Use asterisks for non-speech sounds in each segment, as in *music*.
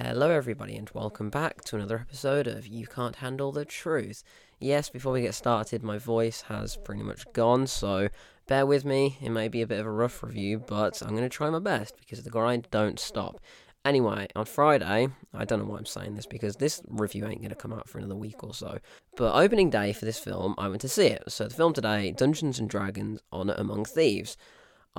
Hello, everybody, and welcome back to another episode of You Can't Handle the Truth. Yes, before we get started, my voice has pretty much gone, so bear with me. It may be a bit of a rough review, but I'm going to try my best because the grind don't stop. Anyway, on Friday, I don't know why I'm saying this because this review ain't going to come out for another week or so. But opening day for this film, I went to see it. So the film today, Dungeons and Dragons: Honor Among Thieves.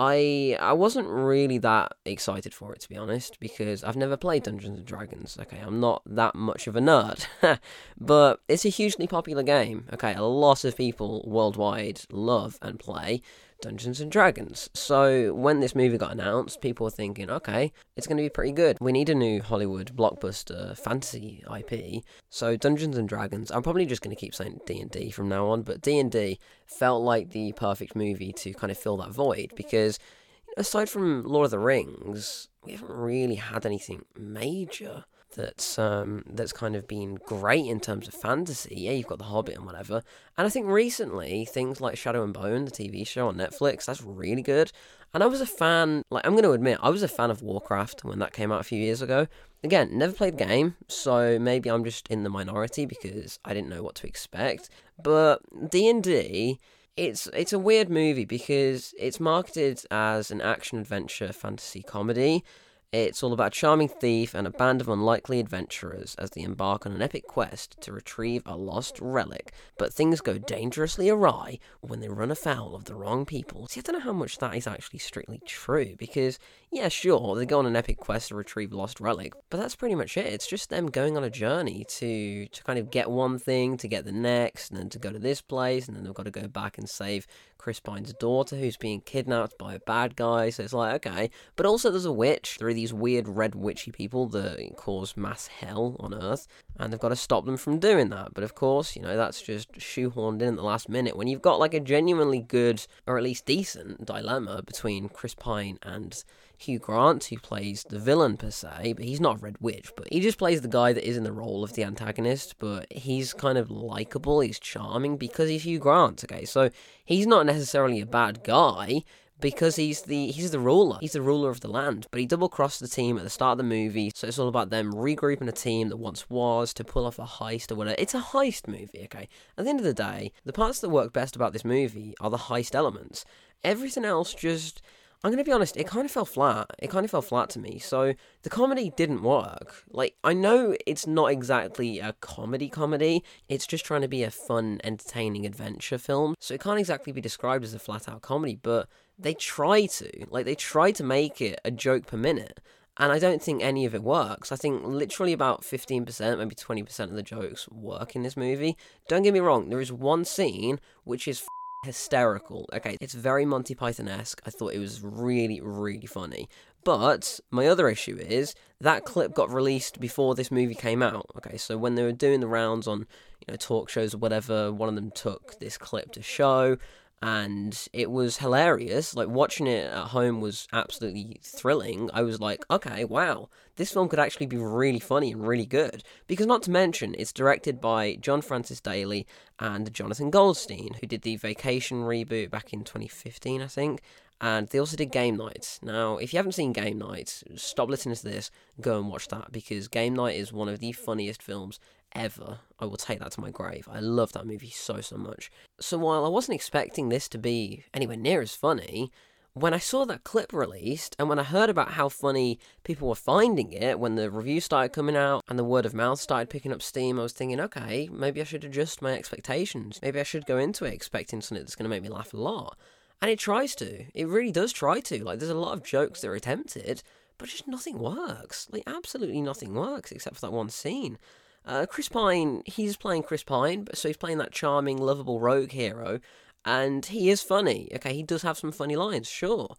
I I wasn't really that excited for it to be honest because I've never played Dungeons and Dragons. Okay, I'm not that much of a nerd, *laughs* but it's a hugely popular game. Okay, a lot of people worldwide love and play Dungeons and Dragons. So when this movie got announced, people were thinking, okay, it's going to be pretty good. We need a new Hollywood blockbuster fantasy IP. So Dungeons and Dragons, I'm probably just going to keep saying D&D from now on, but D&D felt like the perfect movie to kind of fill that void because aside from Lord of the Rings, we haven't really had anything major that's um, that's kind of been great in terms of fantasy. Yeah, you've got The Hobbit and whatever. And I think recently things like Shadow and Bone, the TV show on Netflix, that's really good. And I was a fan. Like I'm going to admit, I was a fan of Warcraft when that came out a few years ago. Again, never played the game, so maybe I'm just in the minority because I didn't know what to expect. But D and D it's it's a weird movie because it's marketed as an action adventure fantasy comedy it's all about a charming thief and a band of unlikely adventurers as they embark on an epic quest to retrieve a lost relic. But things go dangerously awry when they run afoul of the wrong people. See, I don't know how much that is actually strictly true, because, yeah, sure, they go on an epic quest to retrieve lost relic, but that's pretty much it. It's just them going on a journey to, to kind of get one thing, to get the next, and then to go to this place, and then they've got to go back and save Chris Pine's daughter who's being kidnapped by a bad guy. So it's like, okay. But also, there's a witch. There are these weird red witchy people that cause mass hell on Earth, and they've got to stop them from doing that. But of course, you know, that's just shoehorned in at the last minute when you've got like a genuinely good, or at least decent, dilemma between Chris Pine and Hugh Grant, who plays the villain per se, but he's not Red Witch, but he just plays the guy that is in the role of the antagonist, but he's kind of likable, he's charming because he's Hugh Grant, okay? So he's not necessarily a bad guy because he's the he's the ruler. He's the ruler of the land. But he double crossed the team at the start of the movie, so it's all about them regrouping a team that once was to pull off a heist or whatever. It's a heist movie, okay? At the end of the day, the parts that work best about this movie are the heist elements. Everything else just I'm going to be honest, it kind of fell flat. It kind of fell flat to me. So the comedy didn't work. Like, I know it's not exactly a comedy comedy, it's just trying to be a fun, entertaining adventure film. So it can't exactly be described as a flat out comedy, but they try to. Like, they try to make it a joke per minute. And I don't think any of it works. I think literally about 15%, maybe 20% of the jokes work in this movie. Don't get me wrong, there is one scene which is hysterical. Okay, it's very Monty Python esque. I thought it was really, really funny. But my other issue is that clip got released before this movie came out. Okay, so when they were doing the rounds on you know talk shows or whatever, one of them took this clip to show, and it was hilarious. Like watching it at home was absolutely thrilling. I was like, okay, wow, this film could actually be really funny and really good. Because not to mention, it's directed by John Francis Daley and Jonathan Goldstein, who did the Vacation reboot back in 2015, I think. And they also did Game Night. Now, if you haven't seen Game Night, stop listening to this, go and watch that because Game Night is one of the funniest films ever. I will take that to my grave. I love that movie so, so much. So while I wasn't expecting this to be anywhere near as funny, when I saw that clip released and when I heard about how funny people were finding it, when the reviews started coming out and the word of mouth started picking up steam, I was thinking, okay, maybe I should adjust my expectations. Maybe I should go into it expecting something that's going to make me laugh a lot. And it tries to. It really does try to. Like, there's a lot of jokes that are attempted, but just nothing works. Like, absolutely nothing works except for that one scene. Uh, Chris Pine, he's playing Chris Pine, so he's playing that charming, lovable rogue hero, and he is funny. Okay, he does have some funny lines, sure.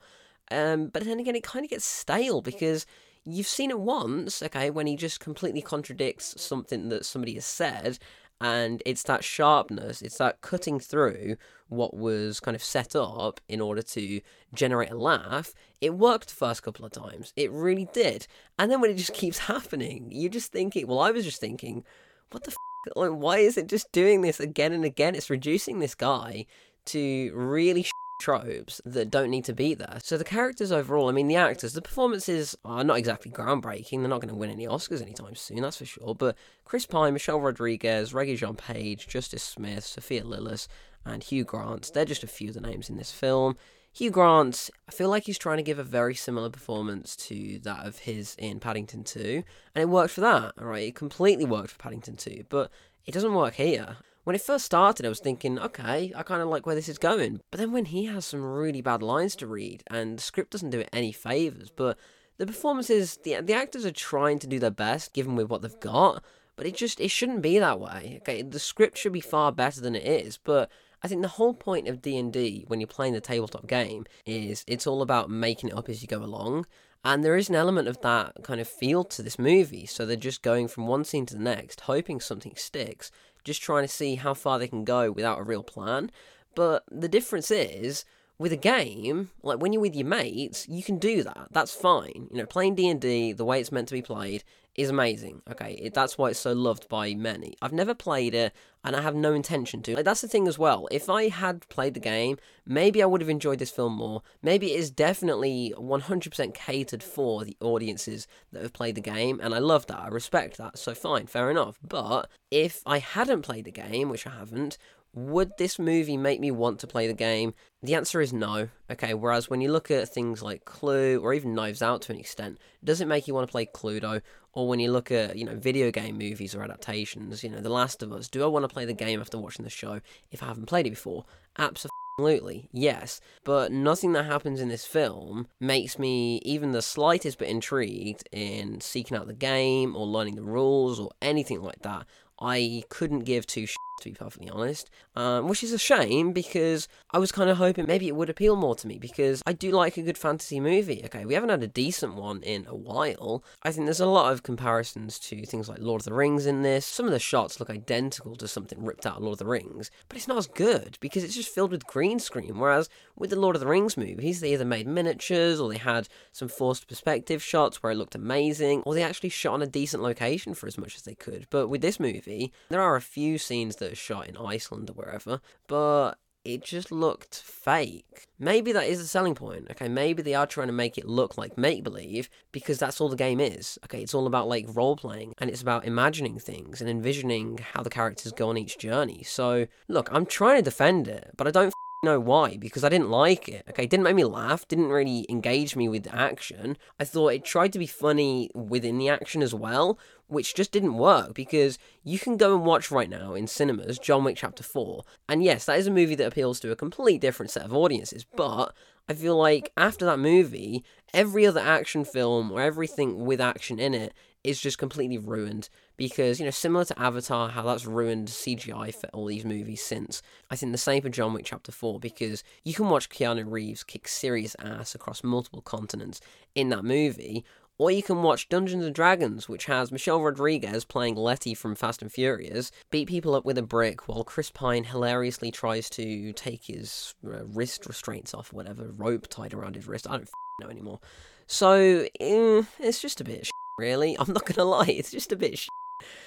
Um, but then again, it kind of gets stale because you've seen it once, okay, when he just completely contradicts something that somebody has said, and it's that sharpness, it's that cutting through what was kind of set up in order to generate a laugh. It worked the first couple of times, it really did. And then when it just *laughs* keeps happening, you're just thinking, well, I was just thinking, what the f? Like, why is it just doing this again and again? It's reducing this guy to really tropes that don't need to be there. So the characters overall, I mean, the actors, the performances are not exactly groundbreaking. They're not going to win any Oscars anytime soon, that's for sure. But Chris Pine, Michelle Rodriguez, Regé-Jean Page, Justice Smith, Sophia Lillis, and Hugh Grant, they're just a few of the names in this film. Hugh Grant, I feel like he's trying to give a very similar performance to that of his in Paddington 2, and it worked for that, alright? It completely worked for Paddington 2, but it doesn't work here. When it first started, I was thinking, okay, I kind of like where this is going. But then when he has some really bad lines to read, and the script doesn't do it any favours, but the performances, the the actors are trying to do their best, given with what they've got. But it just it shouldn't be that way. Okay, the script should be far better than it is, but I think the whole point of D&D when you're playing the tabletop game is it's all about making it up as you go along. And there is an element of that kind of feel to this movie. So they're just going from one scene to the next, hoping something sticks, just trying to see how far they can go without a real plan. But the difference is with a game, like when you're with your mates, you can do that. That's fine. You know, playing D&D the way it's meant to be played is amazing. Okay, it, that's why it's so loved by many. I've never played it, and I have no intention to. Like, that's the thing as well. If I had played the game, maybe I would have enjoyed this film more. Maybe it is definitely 100% catered for the audiences that have played the game, and I love that. I respect that. So fine, fair enough. But if I hadn't played the game, which I haven't, would this movie make me want to play the game? The answer is no. Okay, whereas when you look at things like Clue or even Knives Out to an extent, does it make you want to play Cluedo? Or when you look at, you know, video game movies or adaptations, you know, The Last of Us, do I want to play the game after watching the show if I haven't played it before? Absolutely, yes. But nothing that happens in this film makes me even the slightest bit intrigued in seeking out the game or learning the rules or anything like that. I couldn't give two to be perfectly honest. Um, which is a shame because I was kind of hoping maybe it would appeal more to me because I do like a good fantasy movie. Okay, we haven't had a decent one in a while. I think there's a lot of comparisons to things like Lord of the Rings in this. Some of the shots look identical to something ripped out of Lord of the Rings, but it's not as good because it's just filled with green screen. Whereas with the Lord of the Rings movies, they either made miniatures or they had some forced perspective shots where it looked amazing, or they actually shot on a decent location for as much as they could. But with this movie, there are a few scenes that shot in Iceland or wherever, but it just looked fake. Maybe that is the selling point. Okay, maybe they are trying to make it look like make believe because that's all the game is. Okay, it's all about like role playing and it's about imagining things and envisioning how the characters go on each journey. So, look, I'm trying to defend it, but I don't know why because I didn't like it. Okay, it didn't make me laugh, didn't really engage me with action. I thought it tried to be funny within the action as well, which just didn't work because you can go and watch right now in cinemas John Wick Chapter 4. And yes, that is a movie that appeals to a completely different set of audiences, but I feel like after that movie, every other action film or everything with action in it is just completely ruined because you know similar to Avatar, how that's ruined CGI for all these movies since. I think the same for John Wick Chapter Four because you can watch Keanu Reeves kick serious ass across multiple continents in that movie. Or you can watch Dungeons and Dragons, which has Michelle Rodriguez playing Letty from Fast and Furious, beat people up with a brick while Chris Pine hilariously tries to take his uh, wrist restraints off, whatever rope tied around his wrist. I don't know anymore. So eh, it's just a bit really. *laughs* I'm not gonna lie, it's just a bit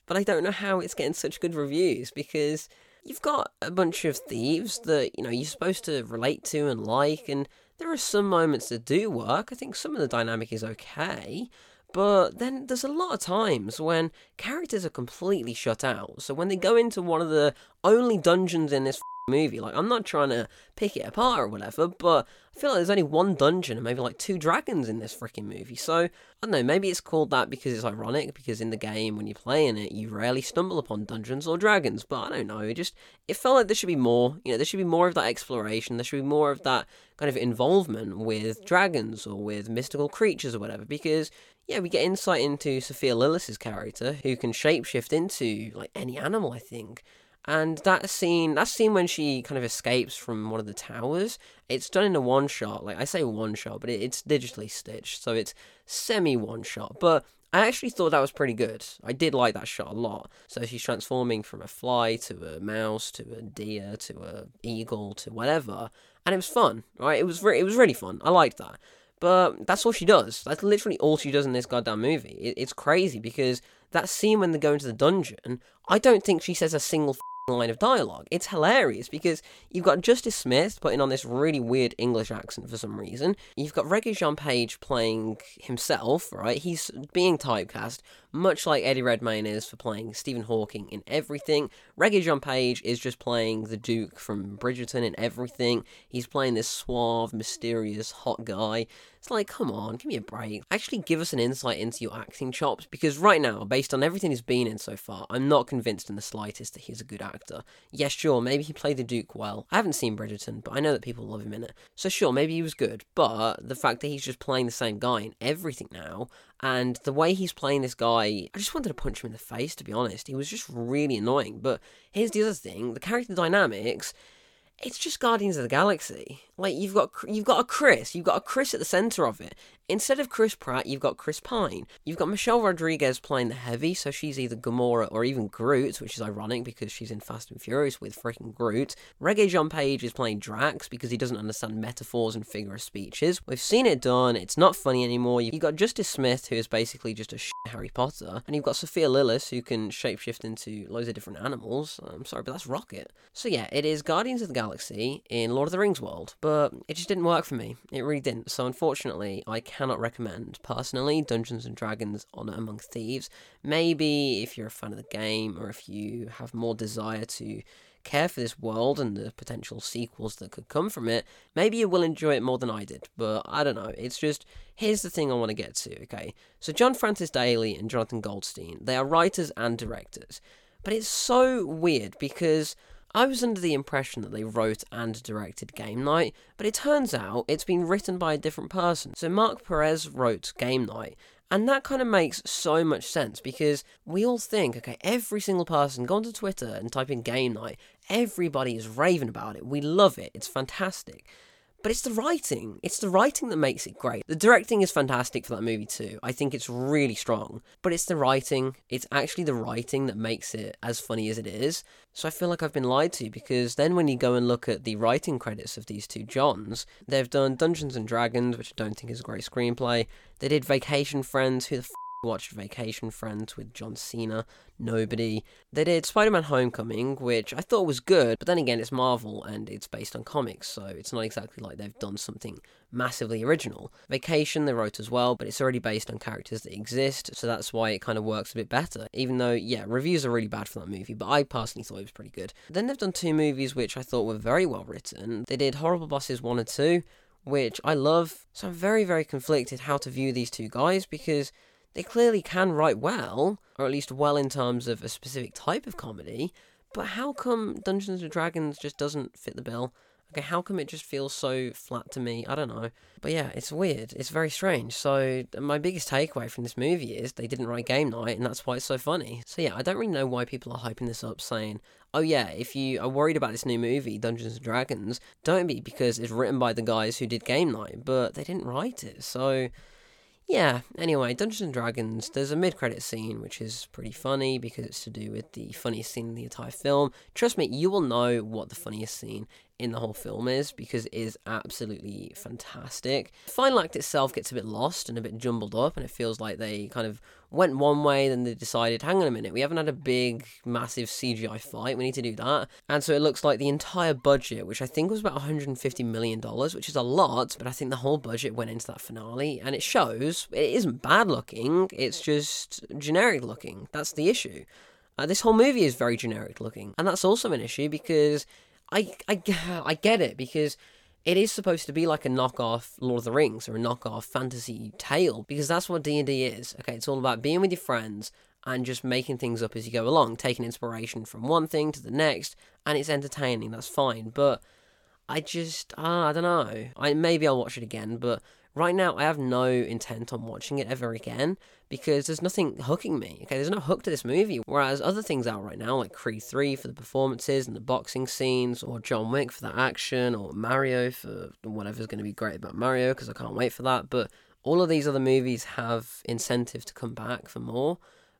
but I don't know how it's getting such good reviews because you've got a bunch of thieves that, you know, you're supposed to relate to and like, and there are some moments that do work. I think some of the dynamic is okay. But then there's a lot of times when characters are completely shut out. So when they go into one of the only dungeons in this movie. Like, I'm not trying to pick it apart or whatever, but I feel like there's only one dungeon and maybe like two dragons in this freaking movie. So, I don't know, maybe it's called that because it's ironic, because in the game, when you're playing it, you rarely stumble upon dungeons or dragons, but I don't know, it just, it felt like there should be more, you know, there should be more of that exploration, there should be more of that kind of involvement with dragons or with mystical creatures or whatever, because yeah, we get insight into Sophia Lillis's character, who can shapeshift into like any animal, I think. And that scene, that scene when she kind of escapes from one of the towers, it's done in a one shot. Like I say one shot, but it, it's digitally stitched, so it's semi one shot. But I actually thought that was pretty good. I did like that shot a lot. So she's transforming from a fly to a mouse to a deer to a eagle to whatever, and it was fun. Right? It was re- it was really fun. I liked that. But that's all she does. That's literally all she does in this goddamn movie. It, it's crazy because that scene when they go into the dungeon, I don't think she says a single line of dialogue. It's hilarious because you've got Justice Smith putting on this really weird English accent for some reason. You've got Regé-Jean Page playing himself, right? He's being typecast, much like Eddie Redmayne is for playing Stephen Hawking in everything. Regé-Jean Page is just playing the Duke from Bridgerton in everything. He's playing this suave, mysterious, hot guy. It's like, come on, give me a break. Actually, give us an insight into your acting chops because right now, based on everything he's been in so far, I'm not convinced in the slightest that he's a good actor. Yes, sure, maybe he played the Duke well. I haven't seen Bridgerton, but I know that people love him in it. So, sure, maybe he was good, but the fact that he's just playing the same guy in everything now, and the way he's playing this guy, I just wanted to punch him in the face, to be honest. He was just really annoying. But here's the other thing the character dynamics it's just Guardians of the Galaxy. Like you've got you've got a Chris, you've got a Chris at the center of it. Instead of Chris Pratt, you've got Chris Pine. You've got Michelle Rodriguez playing the heavy, so she's either Gamora or even Groot, which is ironic because she's in Fast and Furious with freaking Groot. Regé-Jean Page is playing Drax because he doesn't understand metaphors and figure of speeches. We've seen it done. It's not funny anymore. You've got Justice Smith, who is basically just a Harry Potter, and you've got Sophia Lillis, who can shapeshift into loads of different animals. I'm sorry, but that's Rocket. So yeah, it is Guardians of the Galaxy in Lord of the Rings world, but it just didn't work for me. It really didn't. So unfortunately, I cannot recommend personally Dungeons and Dragons Honor Among Thieves. Maybe if you're a fan of the game or if you have more desire to care for this world and the potential sequels that could come from it, maybe you will enjoy it more than I did. But I don't know. It's just here's the thing I want to get to, okay? So John Francis Daley and Jonathan Goldstein, they are writers and directors. But it's so weird because I was under the impression that they wrote and directed Game Night, but it turns out it's been written by a different person. So Mark Perez wrote Game Night, and that kind of makes so much sense because we all think, okay, every single person, go onto Twitter and type in Game Night, everybody is raving about it. We love it, it's fantastic. But it's the writing. It's the writing that makes it great. The directing is fantastic for that movie too. I think it's really strong. But it's the writing. It's actually the writing that makes it as funny as it is. So I feel like I've been lied to because then when you go and look at the writing credits of these two Johns, they've done Dungeons and Dragons, which I don't think is a great screenplay. They did Vacation Friends, who the f- watched Vacation Friends with John Cena, nobody. They did Spider Man Homecoming, which I thought was good, but then again, it's Marvel and it's based on comics, so it's not exactly like they've done something massively original. Vacation, they wrote as well, but it's already based on characters that exist, so that's why it kind of works a bit better. Even though, yeah, reviews are really bad for that movie, but I personally thought it was pretty good. Then they've done two movies which I thought were very well written. They did Horrible Bosses 1 and 2, which I love, so I'm very, very conflicted how to view these two guys because they clearly can write well, or at least well in terms of a specific type of comedy, but how come Dungeons and Dragons just doesn't fit the bill? Okay, how come it just feels so flat to me? I don't know. But yeah, it's weird. It's very strange. So, my biggest takeaway from this movie is they didn't write Game Night, and that's why it's so funny. So, yeah, I don't really know why people are hyping this up saying, oh, yeah, if you are worried about this new movie, Dungeons and Dragons, don't be because it's written by the guys who did Game Night, but they didn't write it. So, yeah, anyway, Dungeons and Dragons, there's a mid credit scene which is pretty funny because it's to do with the funniest scene in the entire film. Trust me, you will know what the funniest scene in the whole film is because it is absolutely fantastic. The final act itself gets a bit lost and a bit jumbled up, and it feels like they kind of went one way, then they decided, hang on a minute, we haven't had a big, massive CGI fight, we need to do that. And so it looks like the entire budget, which I think was about $150 million, which is a lot, but I think the whole budget went into that finale, and it shows it isn't bad looking, it's just generic looking. That's the issue. Uh, this whole movie is very generic looking, and that's also an issue because I, I, *sighs* I get it because it is supposed to be like a knockoff Lord of the Rings or a knockoff fantasy tale because that's what D&D is. Okay, it's all about being with your friends and just making things up as you go along, taking inspiration from one thing to the next, and it's entertaining. That's fine, but I just ah, I don't know. I maybe I'll watch it again, but right now I have no intent on watching it ever again because there's nothing hooking me. Okay, there's no hook to this movie. Whereas other things out right now, like Creed 3 for the performances and the boxing scenes, or John Wick for the action, or Mario for whatever's going to be great about Mario because I can't wait for that. But all of these other movies have incentive to come back for more.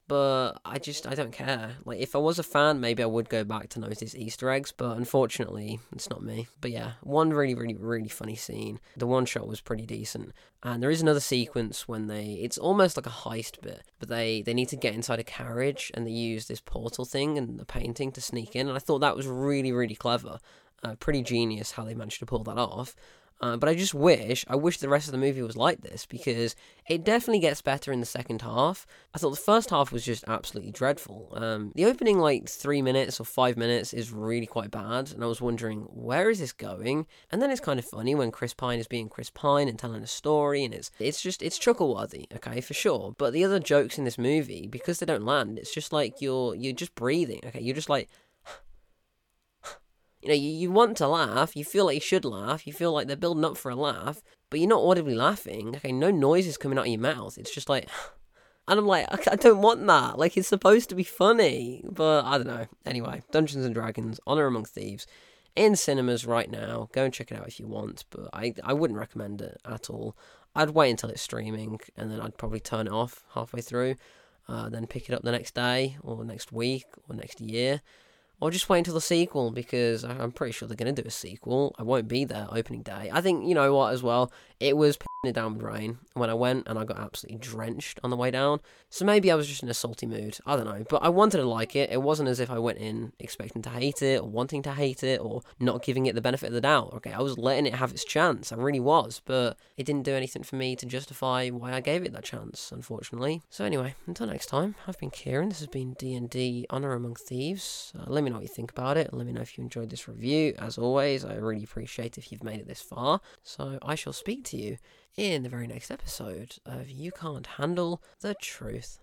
But I just I don't care. Like if I was a fan, maybe I would go back to notice Easter eggs, but unfortunately, it's not me. But yeah, one really really really funny scene. The one shot was pretty decent, and there is another sequence when they it's almost like a heist bit, but they they need to get inside a carriage and they use this portal thing and the painting to sneak in, and I thought that was really really clever. Uh, pretty genius how they managed to pull that off. Uh, but I just wish, I wish the rest of the movie was like this because it definitely gets better in the second half. I thought the first half was just absolutely dreadful. Um, the opening, like three minutes or five minutes, is really quite bad, and I was wondering where is this going. And then it's kind of funny when Chris Pine is being Chris Pine and telling a story, and it's it's just it's chuckle worthy, okay, for sure. But the other jokes in this movie, because they don't land, it's just like you're you're just breathing, okay, you're just like you know, you, you want to laugh, you feel like you should laugh, you feel like they're building up for a laugh, but you're not audibly laughing. Okay, no noise is coming out of your mouth. It's just like, *sighs* and I'm like, I, don't want that. Like, it's supposed to be funny, but I don't know. Anyway, Dungeons and Dragons, Honor Among Thieves, in cinemas right now. Go and check it out if you want, but I, I wouldn't recommend it at all. I'd wait until it's streaming, and then I'd probably turn it off halfway through, uh, then pick it up the next day, or next week, or next year or just wait until the sequel because I'm pretty sure they're going to do a sequel. I won't be there opening day. I think, you know what, as well, it was it down with rain when I went and I got absolutely drenched on the way down. So maybe I was just in a salty mood. I don't know. But I wanted to like it. It wasn't as if I went in expecting to hate it or wanting to hate it or not giving it the benefit of the doubt. Okay, I was letting it have its chance. I really was. But it didn't do anything for me to justify why I gave it that chance, unfortunately. So anyway, until next time, I've been Kieran. This has been D&D Honor Among Thieves. Uh, let me know what you think about it. Let me know if you enjoyed this review. As always, I really appreciate if you've made it this far. So I shall speak to you in the very next episode of You Can't Handle the Truth.